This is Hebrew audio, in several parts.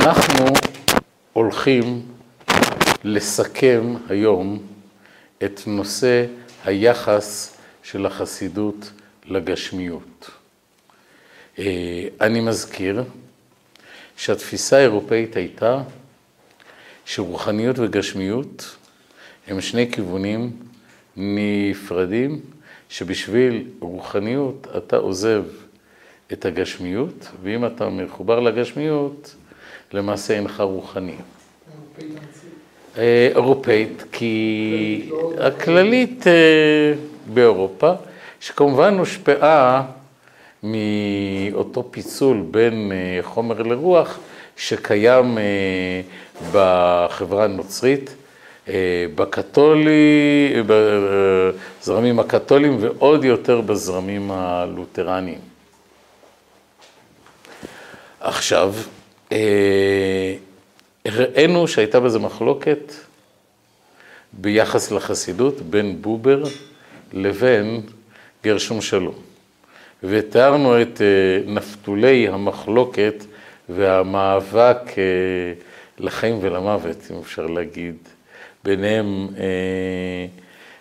אנחנו הולכים לסכם היום את נושא היחס של החסידות לגשמיות. אני מזכיר שהתפיסה האירופאית הייתה שרוחניות וגשמיות הם שני כיוונים נפרדים, שבשביל רוחניות אתה עוזב את הגשמיות, ואם אתה מחובר לגשמיות, למעשה אינך רוחני. אירופאית, כי הכללית באירופה, שכמובן הושפעה מאותו פיצול בין חומר לרוח שקיים בחברה הנוצרית, בקתולי, בזרמים הקתולים ועוד יותר בזרמים הלותרניים. עכשיו, הראינו שהייתה בזה מחלוקת ביחס לחסידות בין בובר לבין גרשום שלום. ותיארנו את נפתולי המחלוקת והמאבק לחיים ולמוות, אם אפשר להגיד, ביניהם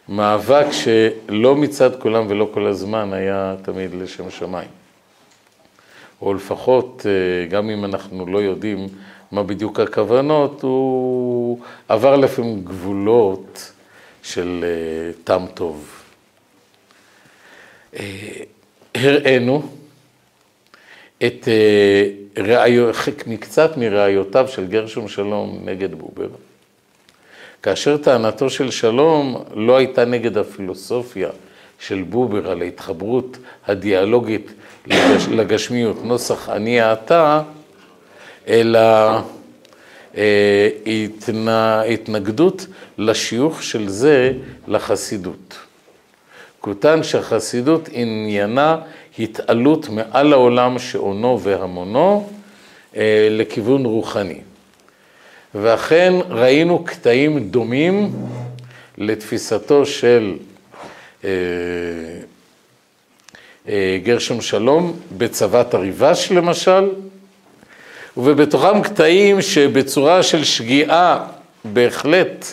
מאבק שלא מצד כולם ולא כל הזמן היה תמיד לשם שמיים. או לפחות, גם אם אנחנו לא יודעים מה בדיוק הכוונות, הוא עבר לפעמים גבולות של טעם טוב. הראינו את מקצת מראיותיו של גרשום שלום נגד בובר, כאשר טענתו של שלום לא הייתה נגד הפילוסופיה של בובר על ההתחברות הדיאלוגית לגשמיות, נוסח אני אתה, אלא התנגדות לשיוך של זה לחסידות. כותן שהחסידות עניינה התעלות מעל העולם שעונו והמונו לכיוון רוחני. ואכן ראינו קטעים דומים לתפיסתו של גרשום שלום בצוות הריבש למשל, ובתוכם קטעים שבצורה של שגיאה בהחלט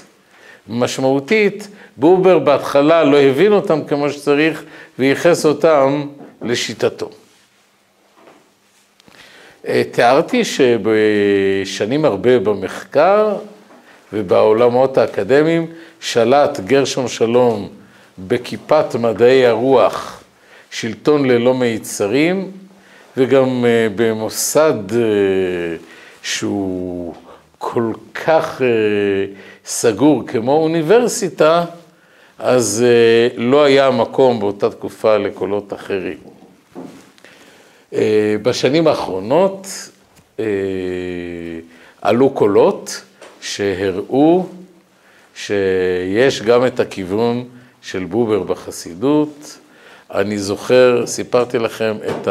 משמעותית, בובר בהתחלה לא הבין אותם כמו שצריך וייחס אותם לשיטתו. תיארתי שבשנים הרבה במחקר ובעולמות האקדמיים שלט גרשום שלום בכיפת מדעי הרוח, שלטון ללא מיצרים, וגם במוסד שהוא כל כך סגור כמו אוניברסיטה, אז לא היה מקום באותה תקופה לקולות אחרים. בשנים האחרונות עלו קולות שהראו שיש גם את הכיוון של בובר בחסידות. אני זוכר, סיפרתי לכם את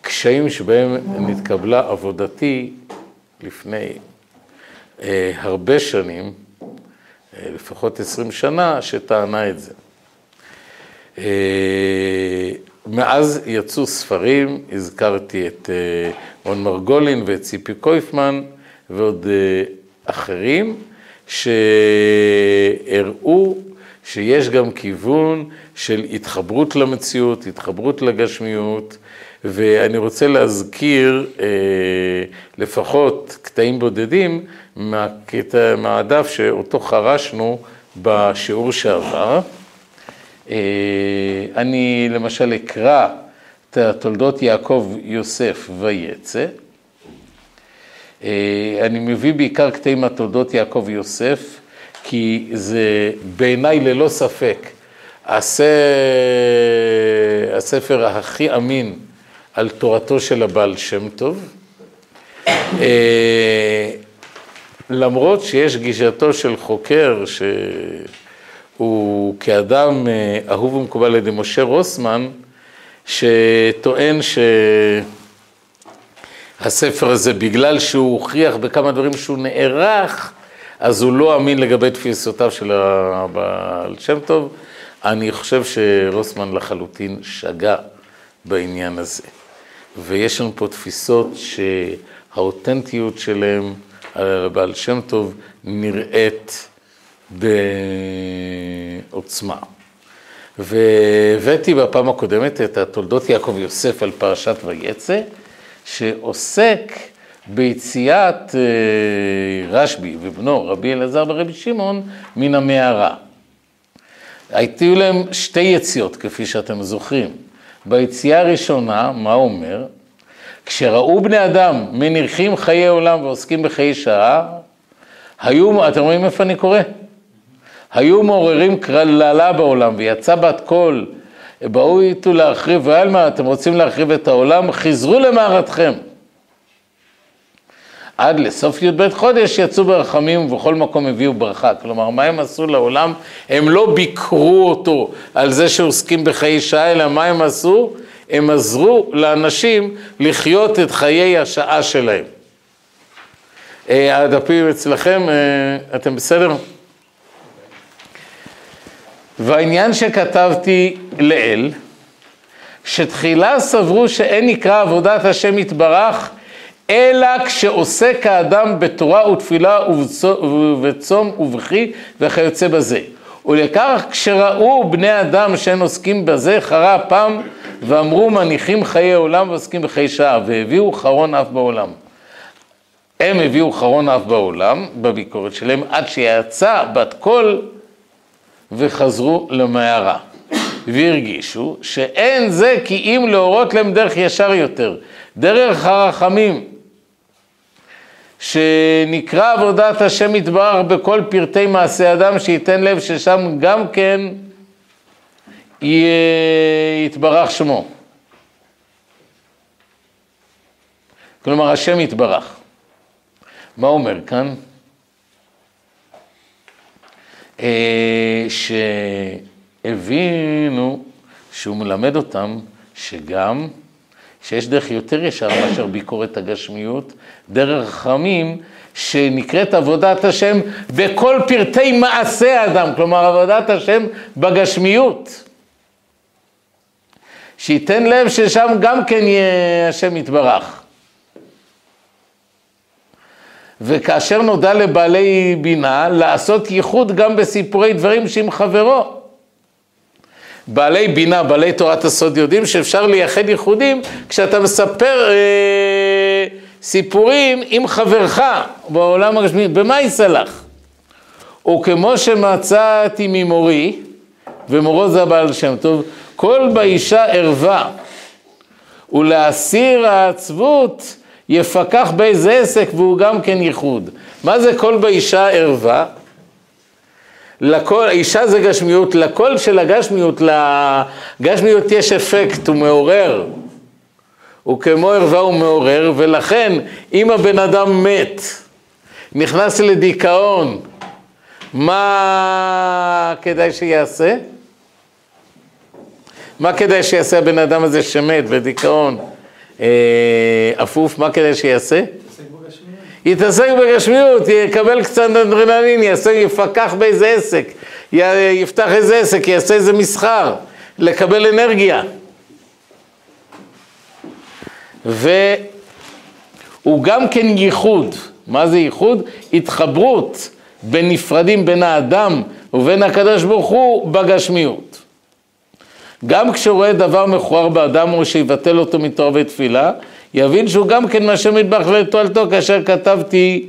הקשיים שבהם נתקבלה עבודתי לפני הרבה שנים, לפחות עשרים שנה, שטענה את זה. מאז יצאו ספרים, הזכרתי את רון מרגולין ואת ציפי קויפמן ועוד אחרים, שהראו שיש גם כיוון של התחברות למציאות, התחברות לגשמיות, ואני רוצה להזכיר לפחות קטעים בודדים מהדף שאותו חרשנו בשיעור שעבר. אני למשל אקרא את תולדות יעקב יוסף ויצא. אני מביא בעיקר קטעים מהתולדות יעקב יוסף, כי זה בעיניי ללא ספק הספר הכי אמין על תורתו של הבעל שם טוב. למרות שיש גישתו של חוקר שהוא כאדם אהוב ומקובל על ידי משה רוסמן, שטוען שהספר הזה, בגלל שהוא הוכיח בכמה דברים שהוא נערך, אז הוא לא אמין לגבי תפיסותיו של הבעל שם טוב. אני חושב שרוסמן לחלוטין שגה בעניין הזה. ויש לנו פה תפיסות האותנטיות שלהם, הבעל שם טוב, נראית בעוצמה. והבאתי בפעם הקודמת את התולדות יעקב יוסף על פרשת ויצא, שעוסק ביציאת אה, רשב"י ובנו רבי אלעזר ורבי שמעון מן המערה. הייתו להם שתי יציאות, כפי שאתם זוכרים. ביציאה הראשונה, מה אומר? כשראו בני אדם מניחים חיי עולם ועוסקים בחיי שעה, היו, אתם רואים איפה אני קורא? היו מעוררים קללה בעולם, ויצא בת קול, באו איתו להחריב, ואלמה, אתם רוצים להחריב את העולם? חזרו למערתכם. עד לסוף י"ב חודש יצאו ברחמים ובכל מקום הביאו ברכה. כלומר, מה הם עשו לעולם? הם לא ביקרו אותו על זה שעוסקים בחיי שעה, אלא מה הם עשו? הם עזרו לאנשים לחיות את חיי השעה שלהם. אה, הדפים אצלכם, אה, אתם בסדר? והעניין שכתבתי לעיל, שתחילה סברו שאין נקרא עבודת השם יתברך, אלא כשעוסק האדם בתורה ותפילה ובצום ובכי וכיוצא בזה. ולכך כשראו בני אדם שאין עוסקים בזה, חרה אפם ואמרו מניחים חיי עולם ועוסקים בחיי שעה, והביאו חרון אף בעולם. הם הביאו חרון אף בעולם, בביקורת שלהם, עד שיצא בת קול וחזרו למערה. והרגישו שאין זה כי אם להורות להם דרך ישר יותר, דרך הרחמים, שנקרא עבודת השם יתברך בכל פרטי מעשה אדם, שייתן לב ששם גם כן יתברך שמו. כלומר, השם יתברך. מה אומר כאן? אה, שהבינו שהוא מלמד אותם שגם, שיש דרך יותר ישר מאשר ביקורת הגשמיות, דרך רחמים שנקראת עבודת השם בכל פרטי מעשה האדם, כלומר עבודת השם בגשמיות. שייתן לב ששם גם כן יהיה השם יתברך. וכאשר נודע לבעלי בינה, לעשות ייחוד גם בסיפורי דברים שעם חברו. בעלי בינה, בעלי תורת הסוד יודעים שאפשר לייחד ייחודים כשאתה מספר אה, סיפורים עם חברך בעולם הגשמי, במה יסלח? וכמו שמצאתי ממורי, ומורו זה הבעל שם טוב, כל באישה ערווה, ולהסיר העצבות יפקח באיזה עסק והוא גם כן ייחוד. מה זה כל באישה ערווה? לכל, אישה זה גשמיות, לקול של הגשמיות, לגשמיות יש אפקט, הוא מעורר. הוא כמו ערווה הוא מעורר, ולכן אם הבן אדם מת, נכנס לדיכאון, מה כדאי שיעשה? מה כדאי שיעשה הבן אדם הזה שמת בדיכאון? אה, אפוף, מה כדאי שיעשה? יתעסק בגשמיות, יקבל קצת אדרנלין, יעשה, יפקח באיזה עסק, יפתח איזה עסק, יעשה איזה מסחר, לקבל אנרגיה. והוא גם כן ייחוד. מה זה ייחוד? התחברות בין נפרדים בין האדם ובין הקדוש ברוך הוא בגשמיות. גם כשהוא רואה דבר מכוער באדם או שיבטל אותו מתורה ותפילה, יבין שהוא גם כן מהשם מטבח לתועלתו, כאשר כתבתי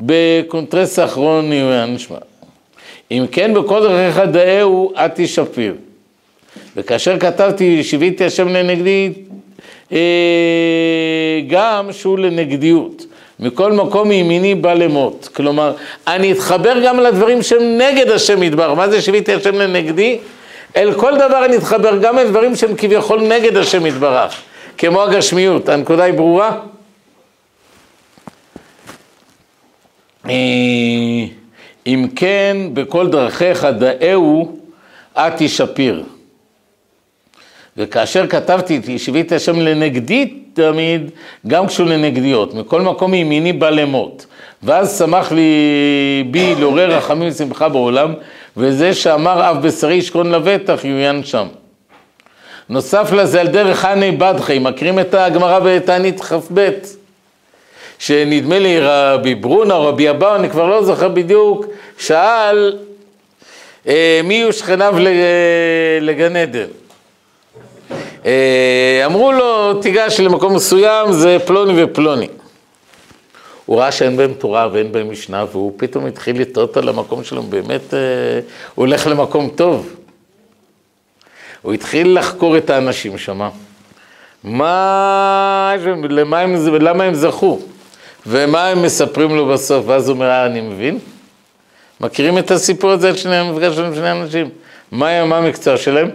בקונטרס האחרון נשמע. אם כן, בכל דרכיך דאהו, את תשפיר. וכאשר כתבתי, שיוויתי השם לנגדי, אה, גם שהוא לנגדיות. מכל מקום מימיני בא למות. כלומר, אני אתחבר גם לדברים שהם נגד השם ידבר. מה זה שיוויתי השם לנגדי? אל כל דבר אני אתחבר, גם אל דברים שהם כביכול נגד השם יתברך, כמו הגשמיות. הנקודה היא ברורה? אה, אם כן, בכל דרכיך דאהו, את תשפיר. וכאשר כתבתי את ישבית השם לנגדי תמיד, גם כשהוא לנגדיות, מכל מקום מימיני בא למות. ואז שמח לי בי לעורר רחמים ושמחה בעולם, וזה שאמר אף בשרי ישכון לבטח יוין שם. נוסף לזה על דרך חני בדחי, מכירים את הגמרא בתענית כ"ב, שנדמה לי רבי ברונה או רבי אבאו, אני כבר לא זוכר בדיוק, שאל אה, מי יהיו שכניו לגן עדן. אה, אמרו לו, תיגש למקום מסוים, זה פלוני ופלוני. הוא ראה שאין בהם תורה ואין בהם משנה, והוא פתאום התחיל לטעות על המקום שלו, באמת אה, הוא הולך למקום טוב. הוא התחיל לחקור את האנשים שם. מה, למה הם, למה הם זכו? ומה הם מספרים לו בסוף? ואז הוא אומר, אה, אני מבין. מכירים את הסיפור הזה, את שני המפגש של שני אנשים? מה, מה המקצוע שלהם?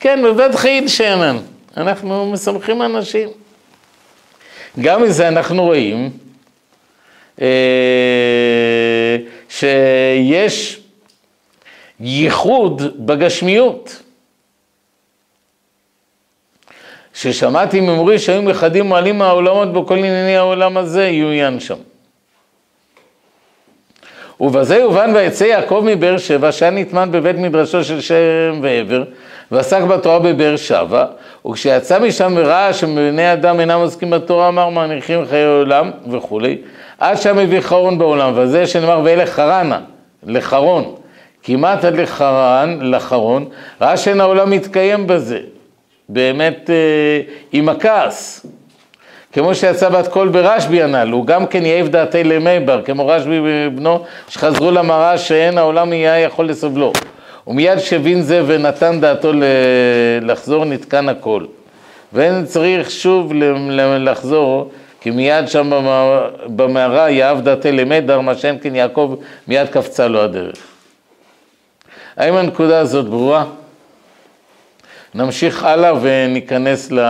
כן, בבית חיל שאינן. אנחנו מסמכים אנשים. גם מזה אנחנו רואים אה, שיש ייחוד בגשמיות. ששמעתי ממורי שהיו מחדים מעלים מהעולמות בכל ענייני העולם הזה, יעוין שם. ובזה יובן ויצא יעקב מבאר שבע, שהיה נטמן בבית מדרשו של שם ועבר, ועסק בתורה בבאר שבע, וכשיצא משם וראה שבני אדם אינם עוסקים בתורה, אמר מניחים חיי עולם וכולי, עד שם הביא חרון בעולם, וזה שנאמר ואלה חרנה, לחרון, כמעט עד לחרן, לחרון, ראה שאין העולם מתקיים בזה, באמת אה, עם הכעס. כמו שיצא בת קול ברשב"י הנ"ל, הוא גם כן יהיב דעתיה למיהדר, כמו רשב"י ובנו, שחזרו למראה שאין העולם יהיה יכול לסבלו. ומיד שהבין זה ונתן דעתו לחזור, נתקן הכל. ואין צריך שוב לחזור, כי מיד שם במערה יהיב דעתיה למיהדר, מה שאין כן יעקב, מיד קפצה לו הדרך. האם הנקודה הזאת ברורה? נמשיך הלאה וניכנס ל...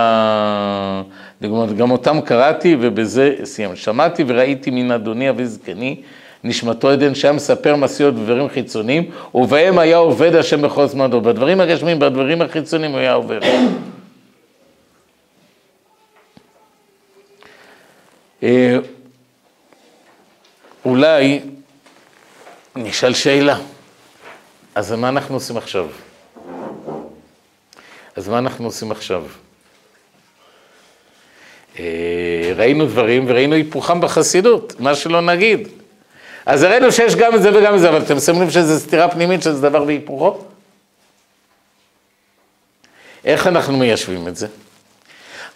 גם אותם קראתי ובזה סיים. שמעתי וראיתי מן אדוני אבי זקני, נשמתו עדן, שם מספר מעשיות ודברים חיצוניים, ובהם היה עובד השם בכל זמנו. בדברים הגשמיים, בדברים החיצוניים הוא היה עובר. אה, אולי נשאל שאלה, אז מה אנחנו עושים עכשיו? אז מה אנחנו עושים עכשיו? אה, ראינו דברים וראינו היפוכם בחסידות, מה שלא נגיד. אז הראינו שיש גם את זה וגם את זה, אבל אתם שמים לב שזו סתירה פנימית, שזה דבר והיפוכו? איך אנחנו מיישבים את זה?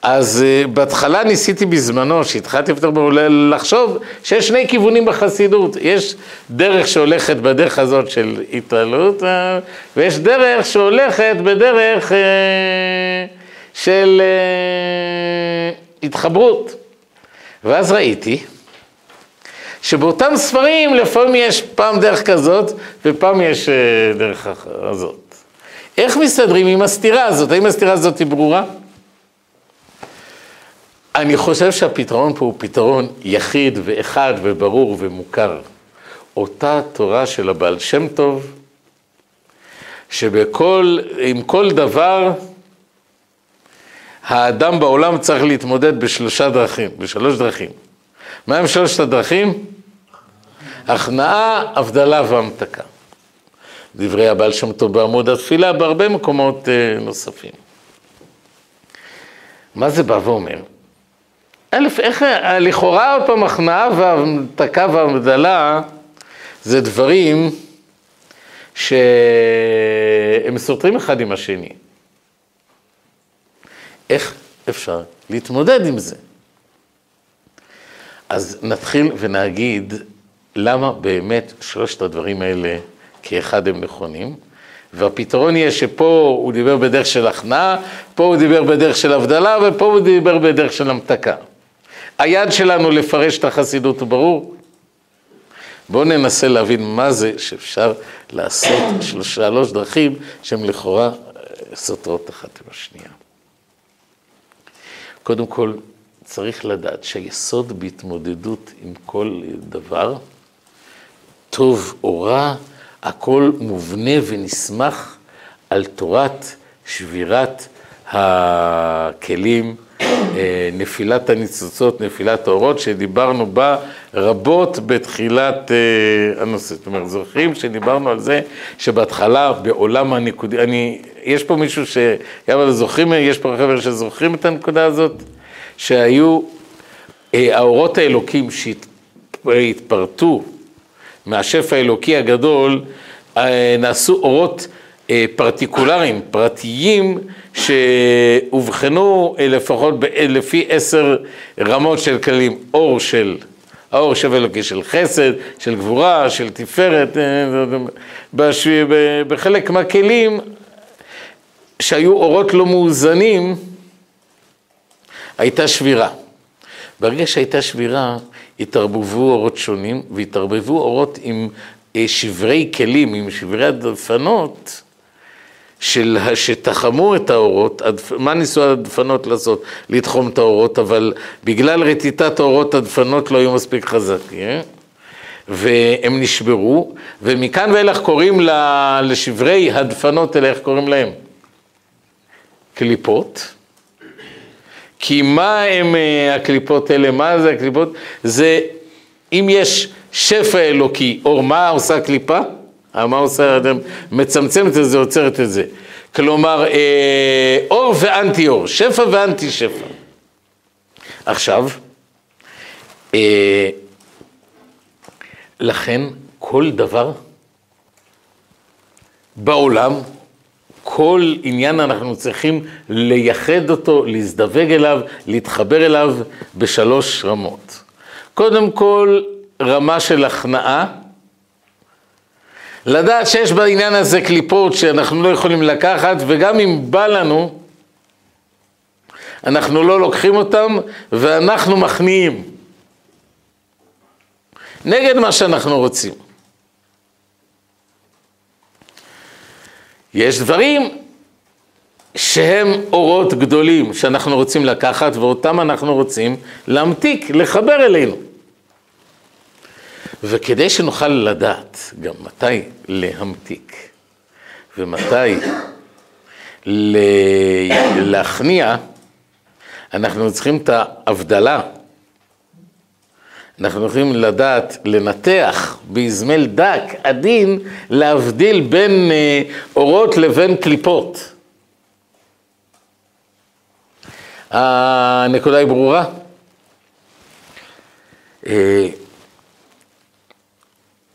אז uh, בהתחלה ניסיתי בזמנו, שהתחלתי יותר לחשוב שיש שני כיוונים בחסידות. יש דרך שהולכת בדרך הזאת של התעלות, uh, ויש דרך שהולכת בדרך uh, של התחברות. ואז ראיתי שבאותם ספרים לפעמים יש פעם דרך כזאת ופעם יש דרך הזאת. איך מסתדרים עם הסתירה הזאת? האם הסתירה הזאת היא ברורה? אני חושב שהפתרון פה הוא פתרון יחיד ואחד וברור ומוכר. אותה תורה של הבעל שם טוב, שבכל, עם כל דבר, האדם בעולם צריך להתמודד בשלושה דרכים, בשלוש דרכים. מה הם שלושת הדרכים? הכנעה, הבדלה והמתקה. דברי הבעל שם טוב בעמוד התפילה, בהרבה מקומות אה, נוספים. מה זה בא ואומר? א', איך, לכאורה עוד פעם הכנעה והמתקה והבדלה זה דברים שהם סותרים אחד עם השני. איך אפשר להתמודד עם זה? אז נתחיל ונגיד למה באמת שלושת הדברים האלה כאחד הם נכונים, והפתרון יהיה שפה הוא דיבר בדרך של הכנעה, פה הוא דיבר בדרך של הבדלה, ופה הוא דיבר בדרך של המתקה. היד שלנו לפרש את החסידות הוא ברור? בואו ננסה להבין מה זה שאפשר לעשות שלוש דרכים שהן לכאורה אה, סותרות אחת עם השנייה. קודם כל, צריך לדעת שהיסוד בהתמודדות עם כל דבר, טוב או רע, הכל מובנה ונסמך על תורת שבירת הכלים אה, נפילת הניצוצות, נפילת האורות, שדיברנו בה רבות בתחילת אה, הנושא. זאת אומרת, זוכרים שדיברנו על זה שבהתחלה בעולם הנקודי, אני, יש פה מישהו ש... אבל זוכרים, יש פה חבר'ה שזוכרים את הנקודה הזאת, שהיו אה, האורות האלוקים שהתפרטו מהשפע האלוקי הגדול, נעשו אורות פרטיקולריים, פרטיים, שאובחנו לפחות לפי עשר רמות של כלים, אור של, האור שווה אלוקי של חסד, של גבורה, של תפארת, בחלק מהכלים שהיו אורות לא מאוזנים, הייתה שבירה. ברגע שהייתה שבירה, התערבבו אורות שונים, והתערבבו אורות עם אה, שברי כלים, עם שברי הדפנות, של, שתחמו את האורות, מה ניסו הדפנות לעשות? לתחום את האורות, אבל בגלל רטיטת האורות הדפנות לא היו מספיק חזקים, והם נשברו, ומכאן ואילך קוראים לשברי הדפנות האלה, איך קוראים להם? קליפות. כי מה הם אה, הקליפות האלה? מה זה הקליפות? זה אם יש שפע אלוקי, אור, מה עושה הקליפה? אה, מה עושה, מצמצמת את זה, עוצרת את זה. כלומר, אה, אור ואנטי אור, שפע ואנטי שפע. עכשיו, לכן כל דבר בעולם כל עניין אנחנו צריכים לייחד אותו, להזדווג אליו, להתחבר אליו בשלוש רמות. קודם כל, רמה של הכנעה, לדעת שיש בעניין הזה קליפות שאנחנו לא יכולים לקחת, וגם אם בא לנו, אנחנו לא לוקחים אותם ואנחנו מכניעים. נגד מה שאנחנו רוצים. יש דברים שהם אורות גדולים שאנחנו רוצים לקחת ואותם אנחנו רוצים להמתיק, לחבר אלינו. וכדי שנוכל לדעת גם מתי להמתיק ומתי להכניע, אנחנו צריכים את ההבדלה אנחנו יכולים לדעת, לנתח באזמל דק, עדין, להבדיל בין אה, אורות לבין קליפות. הנקודה היא ברורה?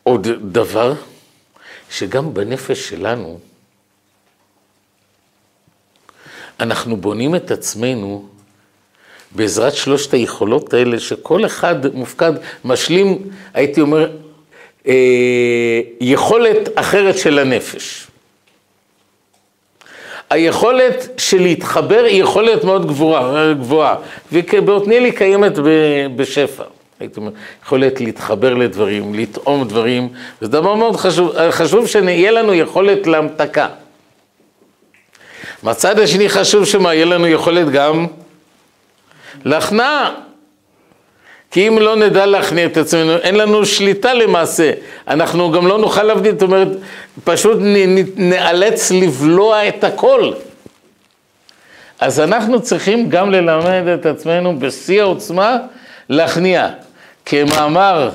עוד דבר, שגם בנפש שלנו, אנחנו בונים את עצמנו בעזרת שלושת היכולות האלה, שכל אחד מופקד, משלים, הייתי אומר, אה, יכולת אחרת של הנפש. היכולת של להתחבר היא יכולת מאוד גבוהה, גבוהה ובעתניאל קיימת בשפע. הייתי אומר, יכולת להתחבר לדברים, לטעום דברים, זה דבר מאוד חשוב, חשוב שיהיה לנו יכולת להמתקה. מהצד השני חשוב שמה, יהיה לנו יכולת גם להכנעה. כי אם לא נדע להכניע את עצמנו, אין לנו שליטה למעשה. אנחנו גם לא נוכל להבדיל, זאת אומרת, פשוט נאלץ לבלוע את הכל. אז אנחנו צריכים גם ללמד את עצמנו בשיא העוצמה להכניע. כמאמר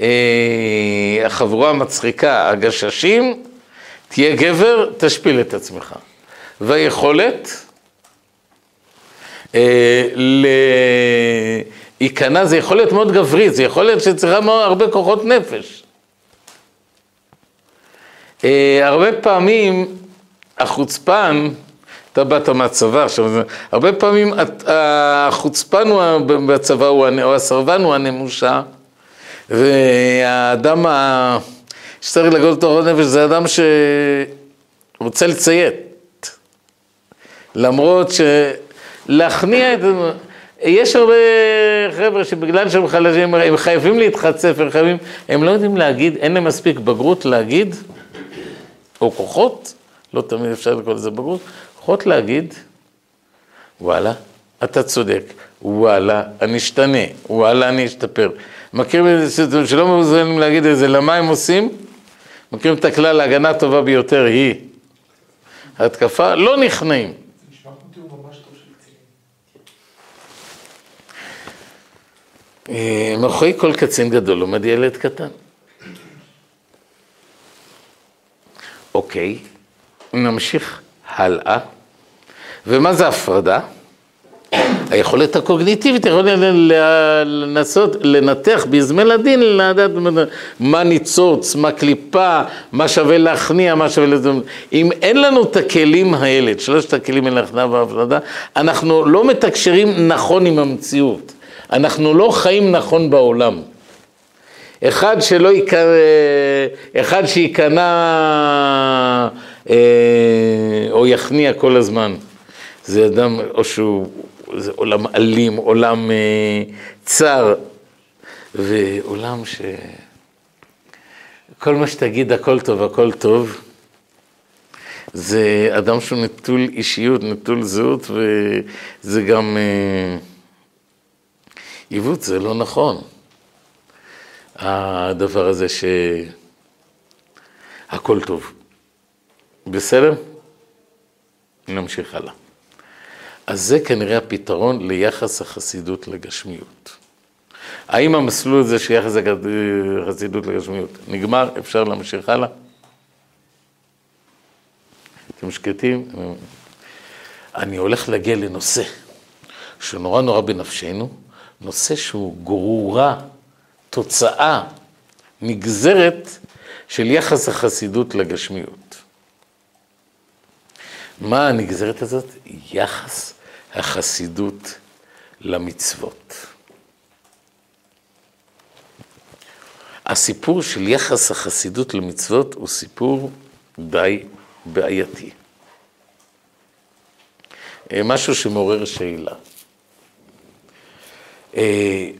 אה, החבורה המצחיקה, הגששים, תהיה גבר, תשפיל את עצמך. והיכולת אה, להיכנע, זה יכול להיות מאוד גברי, זה יכול להיות שצריכה הרבה כוחות נפש. אה, הרבה פעמים החוצפן, אתה באת מהצבא, עכשיו, הרבה פעמים החוצפן הוא בצבא, או הסרבן הוא הנמושה, והאדם שצריך לגלות אורות נפש זה אדם שרוצה לציית. למרות ש... להכניע את... יש הרבה חבר'ה שבגלל שהם חלשים, הם חייבים להתחצף, הם חייבים, הם לא יודעים להגיד, אין להם מספיק בגרות להגיד, או כוחות, לא תמיד אפשר לקרוא לזה בגרות, כוחות להגיד, וואלה, אתה צודק, וואלה, אני אשתנה, וואלה, אני אשתפר. מכירים את זה, שלא מוזמנים להגיד את זה, למה הם עושים? מכירים את הכלל, ההגנה הטובה ביותר היא התקפה, לא נכנעים. אה, מאחורי כל קצין גדול עומד ילד קטן. אוקיי, נמשיך הלאה. ומה זה הפרדה? היכולת הקוגניטיבית יכולה לנסות לנתח באזמל הדין, לדעת מה ניצוץ, מה קליפה, מה שווה להכניע, מה שווה לזה. אם אין לנו את הכלים האלה, שלושת הכלים האלה, הכנעה והפרדה, אנחנו לא מתקשרים נכון עם המציאות. אנחנו לא חיים נכון בעולם. אחד שלא ייכנע, אחד שייכנע אה, או יכניע כל הזמן. זה אדם, או שהוא, זה עולם אלים, עולם אה, צר, ועולם ש... כל מה שתגיד הכל טוב, הכל טוב, זה אדם שהוא נטול אישיות, נטול זהות, וזה גם אה, עיוות, זה לא נכון. הדבר הזה שהכל טוב. בסדר? נמשיך הלאה. אז זה כנראה הפתרון ליחס החסידות לגשמיות. האם המסלול הזה של יחס החסידות לגשמיות נגמר? אפשר להמשיך הלאה? אתם שקטים? אני הולך להגיע לנושא שנורא נורא בנפשנו, נושא שהוא גרורה, תוצאה, נגזרת של יחס החסידות לגשמיות. מה הנגזרת הזאת? יחס החסידות למצוות. הסיפור של יחס החסידות למצוות הוא סיפור די בעייתי. אה, משהו שמעורר שאלה. אה,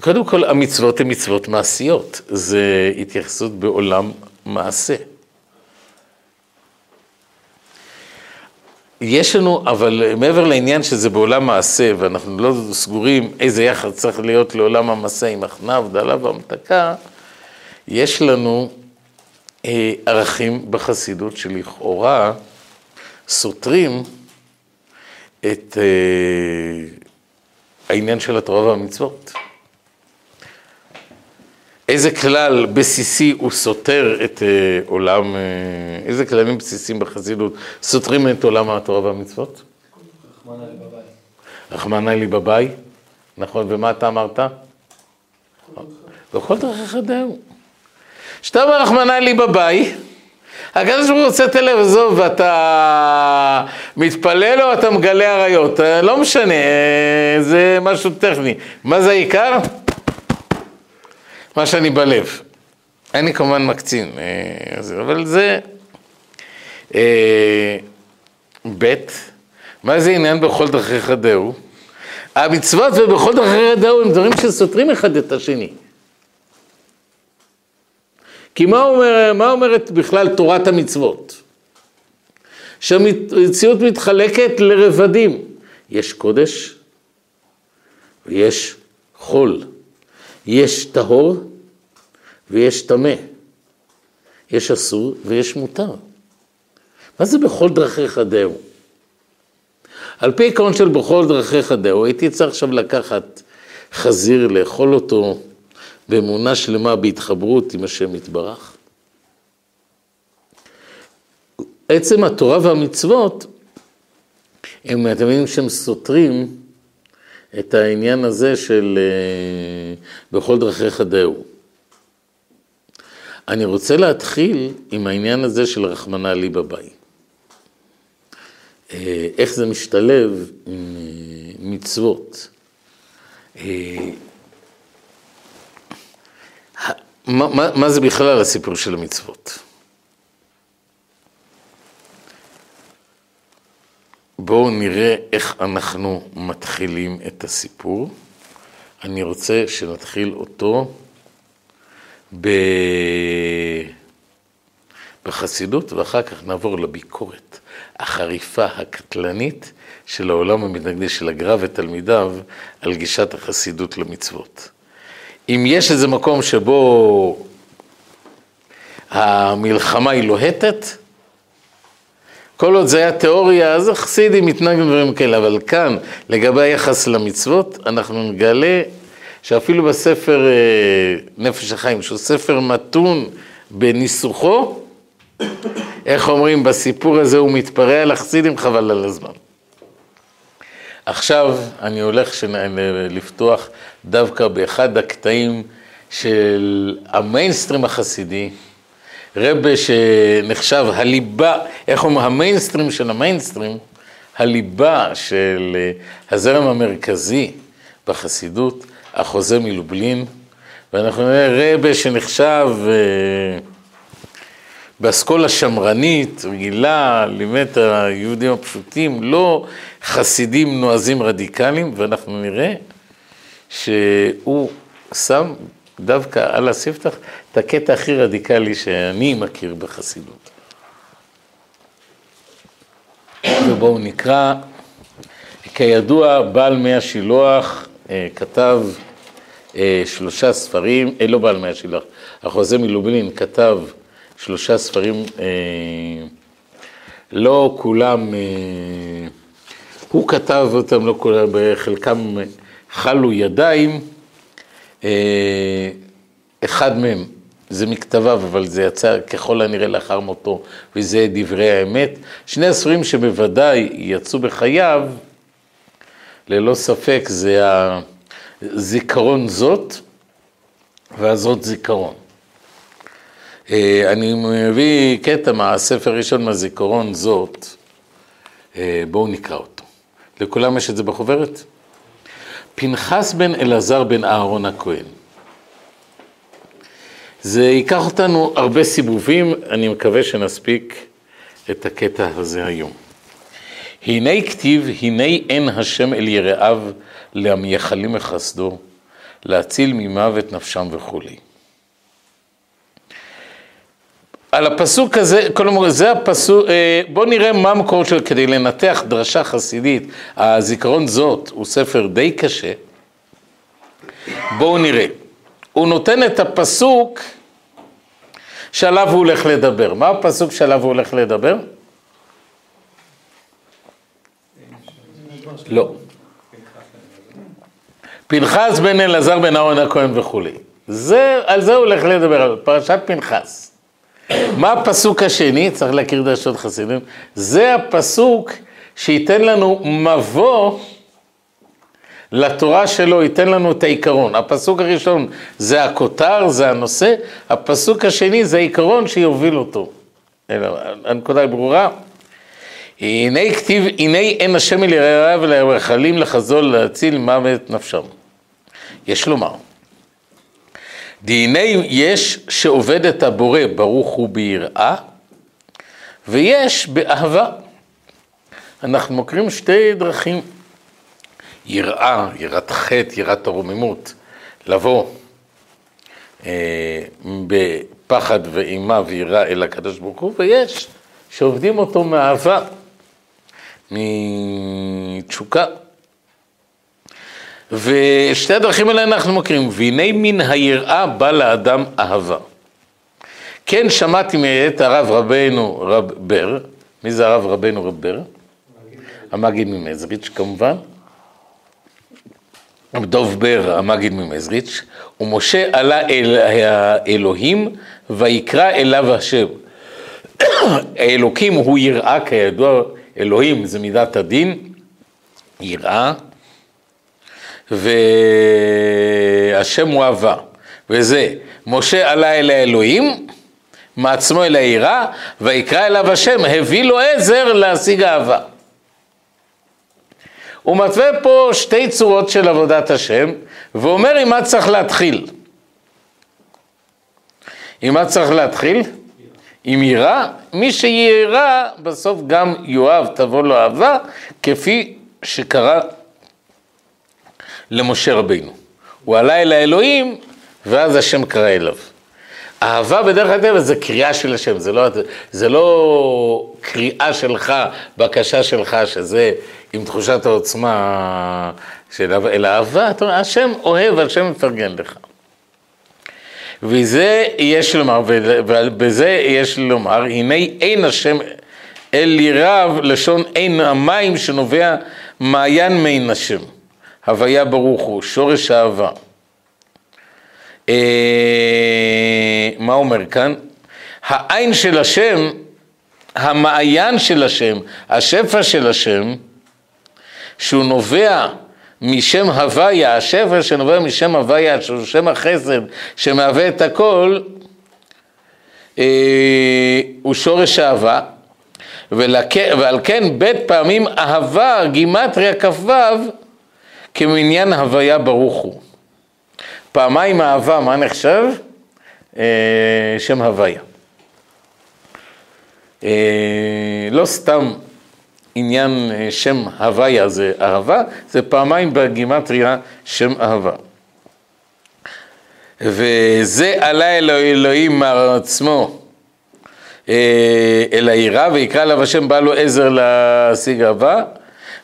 קודם כל, המצוות הן מצוות מעשיות, זה התייחסות בעולם מעשה. יש לנו, אבל מעבר לעניין שזה בעולם מעשה, ואנחנו לא סגורים איזה יחד צריך להיות לעולם המעשה עם הכנעה, הבדלה והמתקה, יש לנו אה, ערכים בחסידות שלכאורה סותרים את אה, העניין של התורה והמצוות. איזה כלל בסיסי הוא סותר את אה, עולם, אה, איזה כללים בסיסיים בחסידות סותרים את עולם התורה והמצוות? רחמנא לי בבאי. רחמנא לי בבאי, נכון, ומה אתה אמרת? בכל דרכיך דהו. כשאתה אומר רחמנא לי בבאי, הקדוש ברוך הוא רוצה את הלב, עזוב, ואתה מתפלל או אתה מגלה עריות, אה, לא משנה, זה משהו טכני. מה זה העיקר? מה שאני בלב. אני כמובן מקצין, אה, אבל זה אה, ב', מה זה עניין בכל דרכיך דהו? המצוות ובכל דרכיך דהו הם דברים שסותרים אחד את השני. כי מה, אומר, מה אומרת בכלל תורת המצוות? שהמציאות מתחלקת לרבדים. יש קודש ויש חול. יש טהור ויש טמא. יש אסור ויש מותר. מה זה בכל דרכיך דהו? על פי עקרון של בכל דרכיך דהו, הייתי צריך עכשיו לקחת חזיר, לאכול אותו באמונה שלמה בהתחברות עם השם יתברך. עצם התורה והמצוות, הם, אתם מבינים שהם סותרים את העניין הזה של אה, בכל דרכיך דהו. אני רוצה להתחיל עם העניין הזה של רחמנא לי בבאי. אה, איך זה משתלב עם אה, מצוות. מה, מה, מה זה בכלל הסיפור של המצוות? בואו נראה איך אנחנו מתחילים את הסיפור. אני רוצה שנתחיל אותו ב... בחסידות, ואחר כך נעבור לביקורת החריפה, הקטלנית, של העולם המתנגדי של הגר"א ותלמידיו על גישת החסידות למצוות. אם יש איזה מקום שבו המלחמה היא לוהטת, כל עוד זה היה תיאוריה, אז החסידים מתנהגים דברים כאלה, אבל כאן, לגבי היחס למצוות, אנחנו נגלה שאפילו בספר אה, נפש החיים, שהוא ספר מתון בניסוחו, איך אומרים, בסיפור הזה הוא מתפרע על החסידים, חבל על הזמן. עכשיו אני הולך לפתוח דווקא באחד הקטעים של המיינסטרים החסידי, רבה שנחשב הליבה, איך אומרים, המיינסטרים של המיינסטרים, הליבה של אה, הזרם המרכזי בחסידות, החוזה מלובלין, ואנחנו נראה רבה שנחשב אה, באסכולה שמרנית, רגילה, לימד את היהודים הפשוטים, לא חסידים נועזים רדיקליים, ואנחנו נראה שהוא שם דווקא על הספתח את הקטע הכי רדיקלי שאני מכיר בחסידות. ובואו נקרא, כידוע, בעל מי השילוח אה, כתב שלושה ספרים, אה, לא בעל מי השילוח, החוזה מלובלין כתב שלושה ספרים, לא כולם, הוא כתב אותם, לא כולם, בחלקם חלו ידיים, אחד מהם זה מכתביו, אבל זה יצא ככל הנראה לאחר מותו, וזה דברי האמת. שני הספרים שבוודאי יצאו בחייו, ללא ספק, זה הזיכרון זאת, והזאת זיכרון. אה, אני מביא קטע מהספר הראשון מהזיכרון זאת, אה, בואו נקרא אותו. לכולם יש את זה בחוברת? פנחס בן אלעזר בן אהרון הכהן. זה ייקח אותנו הרבה סיבובים, אני מקווה שנספיק את הקטע הזה היום. הנה כתיב, הנה אין השם אל יראיו להמייחלים מחסדו, להציל ממוות נפשם וכולי. על הפסוק הזה, כלומר, זה הפסוק, אה, בואו נראה מה המקור שלו כדי לנתח דרשה חסידית. הזיכרון זאת הוא ספר די קשה. בואו נראה. הוא נותן את הפסוק שעליו הוא הולך לדבר. מה הפסוק שעליו הוא הולך לדבר? לא. פנחס בן אלעזר בן אהרון הכהן וכולי. זה, על זה הוא הולך לדבר, על פרשת פנחס. מה הפסוק השני? צריך להכיר דרשות חסידים. זה הפסוק שייתן לנו מבוא לתורה שלו ייתן לנו את העיקרון. הפסוק הראשון זה הכותר, זה הנושא, הפסוק השני זה העיקרון שיוביל אותו. הנקודה היא ברורה. הנה כתיב, הנה אין השם אל יראיו ולרחלים לחזול להציל מוות נפשם. יש לומר, דהנה יש שעובד את הבורא ברוך הוא ביראה, ויש באהבה. אנחנו מוכרים שתי דרכים. יראה, יראת חטא, יראת הרוממות, לבוא אה, בפחד ואימה ויראה אל הקדוש ברוך הוא, ויש שעובדים אותו מאהבה, מתשוקה. ושתי הדרכים האלה אנחנו מכירים, והנה מן היראה בא לאדם אהבה. כן שמעתי מאת הרב רבנו רב בר, מי זה הרב רבנו רב בר? המגיד ממזריץ' כמובן. דוב בר, המגיד ממזריץ', ומשה עלה אל האלוהים ויקרא אליו השם. האלוקים הוא יראה, כידוע, אלוהים זה מידת הדין, יראה, והשם הוא אהבה, וזה, משה עלה אל האלוהים, מעצמו אל היראה, ויקרא אליו השם, הביא לו עזר להשיג אהבה. הוא מתווה פה שתי צורות של עבודת השם, ואומר עם מה צריך להתחיל. עם מה צריך להתחיל? עם יראה. מי שיראה, בסוף גם יואב תבוא לו אהבה, כפי שקרה למשה רבינו. הוא עלה אל האלוהים, ואז השם קרא אליו. אהבה בדרך הטבע זה קריאה של השם, זה לא, זה לא קריאה שלך, בקשה שלך, שזה עם תחושת העוצמה של אהבה, אלא אהבה, אתה אומר, השם אוהב, השם מפרגן לך. וזה יש לומר, ובזה יש לומר, הנה אין השם אל ירב, לשון אין המים שנובע מעיין מעין השם. הוויה ברוך הוא, שורש אהבה. אה, מה אומר כאן? העין של השם, המעיין של השם, השפע של השם, שהוא נובע משם הוויה, השפע שנובע משם הוויה, שהוא שם החסד שמהווה את הכל, אה, הוא שורש אהבה, ולכ... ועל כן בית פעמים אהבה, גימטריה כ"ו, כמניין הוויה ברוך הוא. פעמיים אהבה, מה נחשב? אה, שם הוויה. אה, לא סתם עניין אה, שם הוויה זה אהבה, זה פעמיים בגימטריה שם אהבה. וזה עלה אל אלוהים מעצמו אל העירה, ויקרא עליו השם בא לו עזר להשיג אהבה,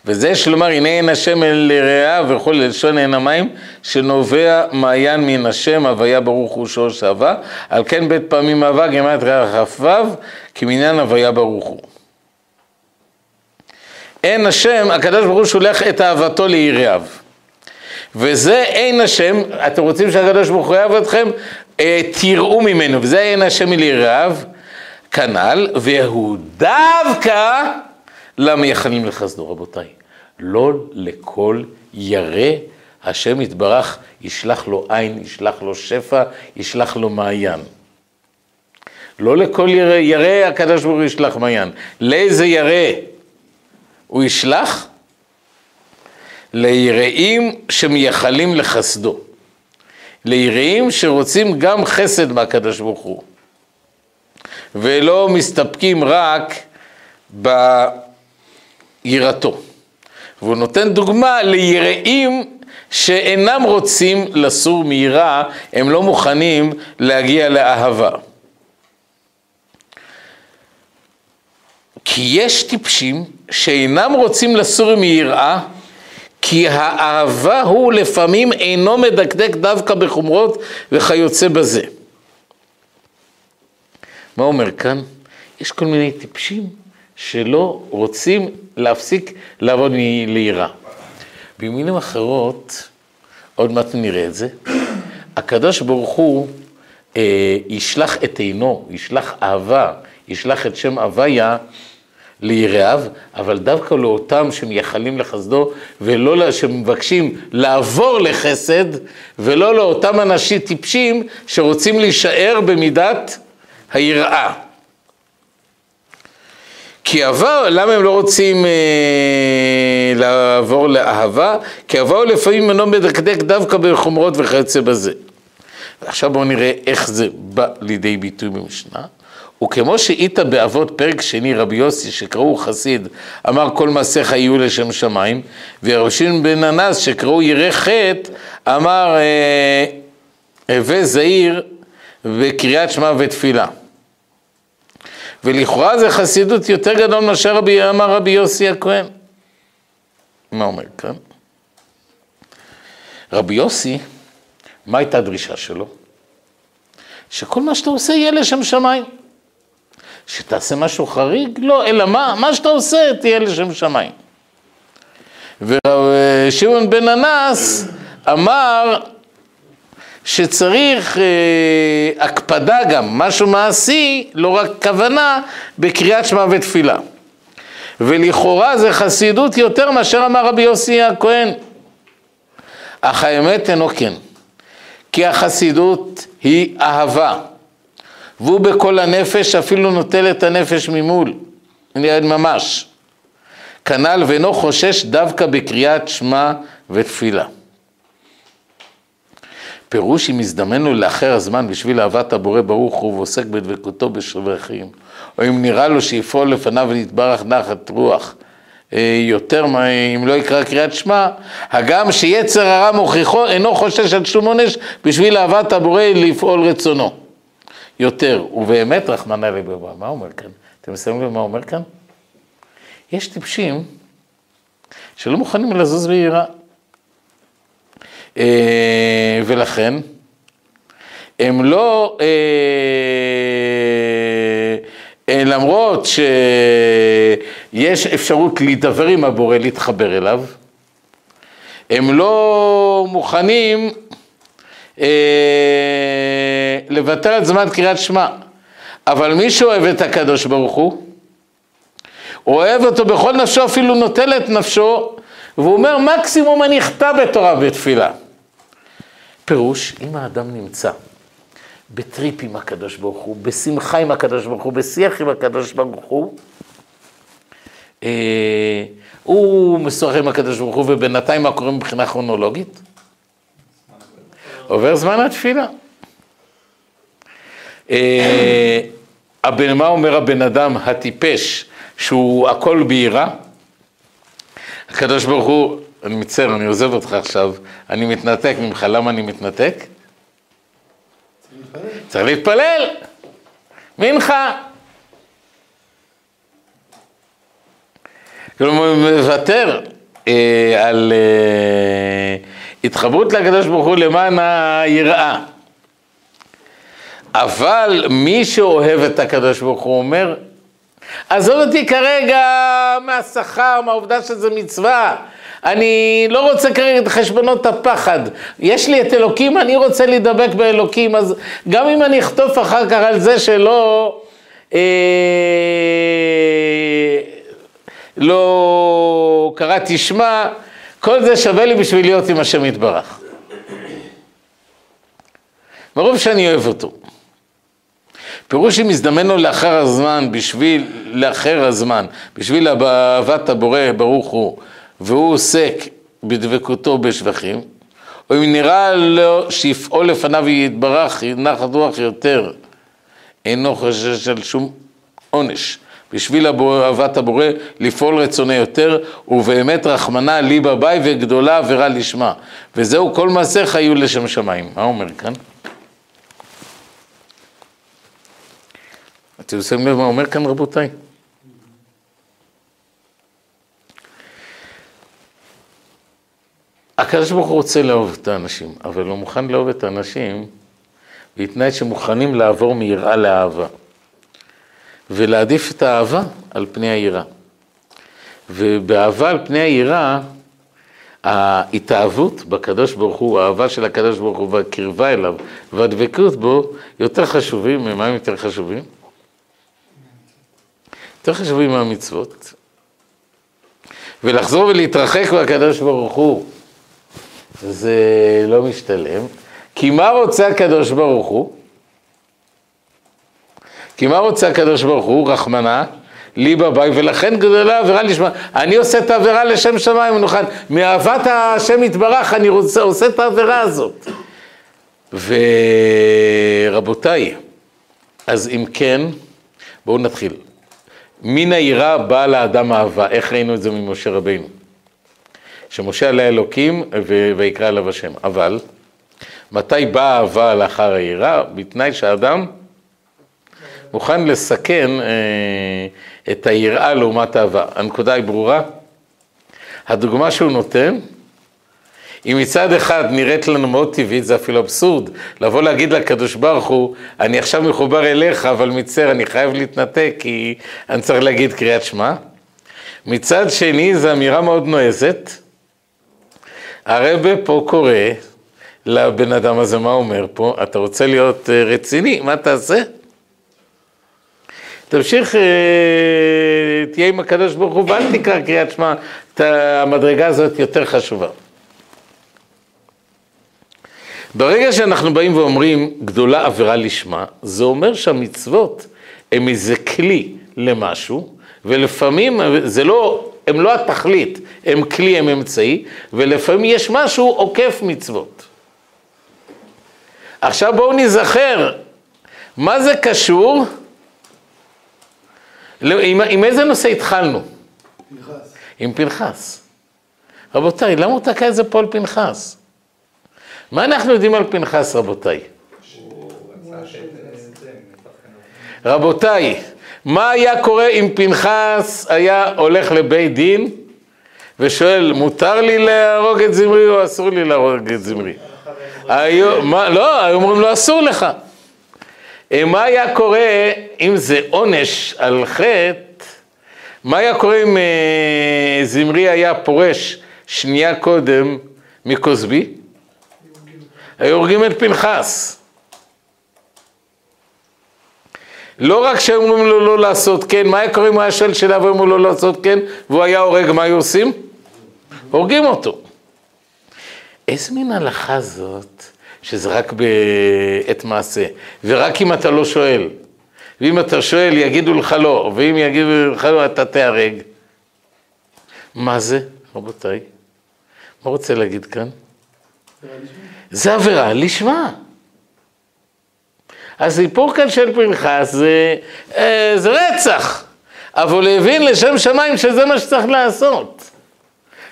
וזה יש לומר, הנה אין השם אל רעה וכל לשון אין המים, שנובע מעיין מן השם, הוויה ברוך הוא שורש אהבה, על כן בית פעמים אהבה גמת ריח כ"ו, כמניין הוויה ברוך הוא. אין השם, הקדוש ברוך הוא שולח את אהבתו ליראיו. וזה אין השם, אתם רוצים שהקדוש ברוך הוא יאהב אתכם? אה, תראו ממנו, וזה אין השם מליראיו, כנ"ל, והוא דווקא למייחלים לחסדו, רבותיי. לא לכל ירא השם יתברך ישלח לו עין, ישלח לו שפע, ישלח לו מעיין. לא לכל ירא, ירא הקדוש ברוך הוא ישלח מעיין. לאיזה ירא הוא ישלח? ליראים שמייחלים לחסדו. ליראים שרוצים גם חסד מהקדוש ברוך הוא. ולא מסתפקים רק ביראתו. והוא נותן דוגמה ליראים שאינם רוצים לסור מיראה, הם לא מוכנים להגיע לאהבה. כי יש טיפשים שאינם רוצים לסור מיראה, כי האהבה הוא לפעמים אינו מדקדק דווקא בחומרות וכיוצא בזה. מה אומר כאן? יש כל מיני טיפשים שלא רוצים להפסיק לעבוד מלירה. במילים אחרות, עוד מעט נראה את זה, הקדוש ברוך הוא אה, ישלח את עינו, ישלח אהבה, ישלח את שם הוויה ליראיו, אבל דווקא לאותם שמייחלים לחסדו, ולא שמבקשים לעבור לחסד, ולא לאותם אנשים טיפשים שרוצים להישאר במידת היראה. כי אהבה, למה הם לא רוצים אה, לעבור לאהבה? כי אהבה הוא לפעמים אינו מדקדק דווקא בחומרות וכיוצא בזה. עכשיו בואו נראה איך זה בא לידי ביטוי במשנה. וכמו שאית באבות פרק שני רבי יוסי שקראו חסיד אמר כל מעשיך יהיו לשם שמיים ורבי שמעון בן אנס שקראו ירא חטא אמר אה, הווה זהיר וקריאת שמע ותפילה ולכאורה זה חסידות יותר גדול מאשר רבי, אמר רבי יוסי הכהן. מה אומר כאן? רבי יוסי, מה הייתה הדרישה שלו? שכל מה שאתה עושה יהיה לשם שמיים. שתעשה משהו חריג? לא, אלא מה, מה שאתה עושה תהיה לשם שמיים. ושמעון בן אנס אמר שצריך אה, הקפדה גם, משהו מעשי, לא רק כוונה, בקריאת שמע ותפילה. ולכאורה זה חסידות יותר מאשר אמר רבי יוסי הכהן. אך האמת אינו כן, כי החסידות היא אהבה, והוא בכל הנפש אפילו נוטל את הנפש ממול, ממש. כנ"ל ואינו חושש דווקא בקריאת שמע ותפילה. פירוש אם יזדמן לו לאחר הזמן בשביל אהבת הבורא ברוך הוא ועוסק בדבקותו בשבחים, או אם נראה לו שיפעול לפניו ונתברך נחת רוח, אה, יותר אם לא יקרא קריאת שמע, הגם שיצר הרע מוכיחו אינו חושש על שום עונש בשביל אהבת הבורא לפעול רצונו. יותר, ובאמת רחמנא ליבבה, מה אומר כאן? אתם שמים לב מה אומר כאן? יש טיפשים שלא מוכנים לזוז ביראה. אה, ולכן, הם לא, אה, אה, למרות שיש אפשרות להידבר עם הבורא, להתחבר אליו, הם לא מוכנים לוותר על זמן קריאת שמע. אבל מי שאוהב את הקדוש ברוך הוא, אוהב אותו בכל נפשו, אפילו נוטל את נפשו והוא אומר, מקסימום אני אכתב בתורה בתפילה. פירוש, אם האדם נמצא בטריפ עם הקדוש ברוך הוא, בשמחה עם הקדוש ברוך הוא, בשיח עם הקדוש ברוך הוא, אה, הוא משוחח עם הקדוש ברוך הוא, ובינתיים מה קורה מבחינה כרונולוגית? עובר זמן התפילה. אה, מה אומר הבן אדם הטיפש, שהוא הכל ביראה? הקדוש ברוך הוא, אני מצטער, אני עוזב אותך עכשיו, אני מתנתק ממך, למה אני מתנתק? צריך להתפלל. מנחה. כלומר, מוותר אה, על אה, התחברות לקדוש ברוך הוא למען היראה. אבל מי שאוהב את הקדוש ברוך הוא אומר, עזוב אותי כרגע מהשכר, מהעובדה שזה מצווה. אני לא רוצה כרגע את חשבונות הפחד. יש לי את אלוקים, אני רוצה להידבק באלוקים, אז גם אם אני אחטוף אחר כך על זה שלא... אה, לא קראתי שמע, כל זה שווה לי בשביל להיות עם השם יתברך. מרוב שאני אוהב אותו. פירוש אם מזדמן לו לאחר הזמן, בשביל, לאחר הזמן, בשביל אהבת הבורא ברוך הוא, והוא עוסק בדבקותו בשבחים, או אם נראה לו שיפעול לפניו יתברך, נחת רוח יותר, אינו חושש על שום עונש. בשביל אהבת הבורא, לפעול רצוני יותר, ובאמת רחמנה לי בבית וגדולה עבירה לשמה. וזהו כל מעשיך יהיו לשם שמיים. מה אומר כאן? אתם שמים לב מה אומר כאן רבותיי? הקדוש ברוך הוא רוצה לאהוב את האנשים, אבל הוא מוכן לאהוב את האנשים בתנאי שמוכנים לעבור מיראה לאהבה. ולהעדיף את האהבה על פני היראה. ובאהבה על פני היראה, ההתאהבות בקדוש ברוך הוא, האהבה של הקדוש ברוך הוא והקרבה אליו והדבקות בו, יותר חשובים, ממה הם יותר חשובים? יותר חשובים מהמצוות. ולחזור ולהתרחק מהקדוש ברוך הוא, זה לא משתלם. כי מה רוצה הקדוש ברוך הוא? כי מה רוצה הקדוש ברוך הוא? רחמנה, לי בבית, ולכן גדולה עבירה לשמה. אני עושה את העבירה לשם שמיים ונוכל. מאהבת השם יתברך אני רוצה, עושה את העבירה הזאת. ורבותיי, אז אם כן, בואו נתחיל. מן היראה באה לאדם אהבה, איך ראינו את זה ממשה רבינו? שמשה עלה אלוקים ויקרא אליו השם. אבל, מתי באה אהבה לאחר היראה? בתנאי שהאדם מוכן לסכן אה, את היראה לעומת אהבה. הנקודה היא ברורה? הדוגמה שהוא נותן, היא מצד אחד נראית לנו מאוד טבעית, זה אפילו אבסורד, לבוא להגיד לקדוש ברוך הוא, אני עכשיו מחובר אליך, אבל מצטער, אני חייב להתנתק, כי אני צריך להגיד קריאת שמע. מצד שני, זו אמירה מאוד נועזת. הרבה פה קורא לבן אדם הזה, מה אומר פה? אתה רוצה להיות אה, רציני, מה תעשה? תמשיך, אה, תהיה עם הקדוש ברוך הוא ואל תקרא קריאת שמע, המדרגה הזאת יותר חשובה. ברגע שאנחנו באים ואומרים גדולה עבירה לשמה, זה אומר שהמצוות הם איזה כלי למשהו, ולפעמים זה לא, הם לא התכלית, הם כלי, הם אמצעי, ולפעמים יש משהו עוקף מצוות. עכשיו בואו נזכר, מה זה קשור? לא, עם, עם איזה נושא התחלנו? פנחס. עם פנחס. רבותיי, למה הוא תקע את זה פה על פנחס? מה אנחנו יודעים על פנחס, רבותיי? רבותיי, מה היה קורה אם פנחס היה הולך לבית דין ושואל, מותר לי להרוג את זמרי או אסור לי להרוג את זמרי? היו, מה, לא, היו אומרים לו, אסור לך. אה, מה היה קורה אם זה עונש על חטא? מה היה קורה אם אה, זמרי היה פורש שנייה קודם מכוסבי? היו הורגים את פנחס. לא רק שהיו אומרים לו לא לעשות כן, מה היה קורה אם הוא היה שואל שאלה ואומרים לו לא לעשות כן, והוא היה הורג, מה היו עושים? הורגים אותו. איזה מין הלכה זאת, שזה רק בעת מעשה, ורק אם אתה לא שואל. ואם אתה שואל, יגידו לך לא, ואם יגידו לך לא, אתה תיהרג. מה זה, רבותיי? מה רוצה להגיד כאן? זה עבירה לשמה. הסיפור כאן של פנחס זה, אה, זה רצח, אבל הוא הבין לשם שמיים שזה מה שצריך לעשות.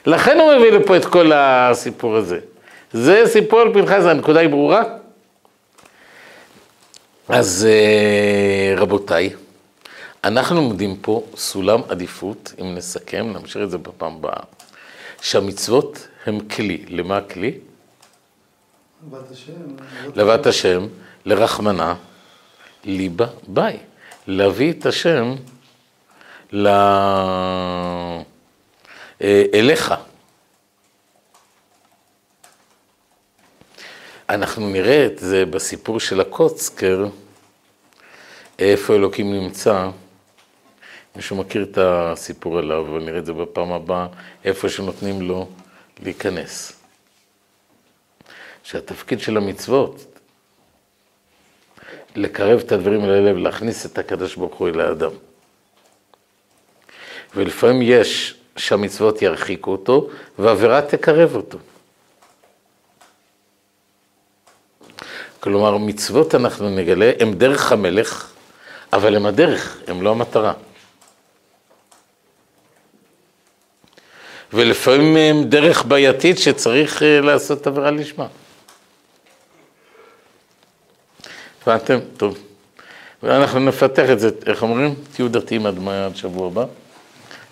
לכן הוא מביא לפה את כל הסיפור הזה. זה סיפור על פנחס, הנקודה היא ברורה? אז אה, רבותיי, אנחנו עומדים פה סולם עדיפות, אם נסכם, נמשיך את זה בפעם הבאה, שהמצוות הם כלי. למה הכלי? לבת השם, לרחמנה, ליבה ביי. להביא את השם ל... אה, אליך. אנחנו נראה את זה בסיפור של הקוצקר, איפה אלוקים נמצא. מישהו מכיר את הסיפור עליו, אבל נראה את זה בפעם הבאה, איפה שנותנים לו להיכנס. שהתפקיד של המצוות, לקרב את הדברים אל הלב, להכניס את הקדוש ברוך הוא אל האדם. ולפעמים יש שהמצוות ירחיקו אותו, והעבירה תקרב אותו. כלומר, מצוות אנחנו נגלה, הם דרך המלך, אבל הם הדרך, הם לא המטרה. ולפעמים הם דרך בעייתית שצריך אה, לעשות עבירה לשמה. הבנתם? טוב. ואנחנו נפתח את זה, איך אומרים? תהיו דתיים עד שבוע הבא.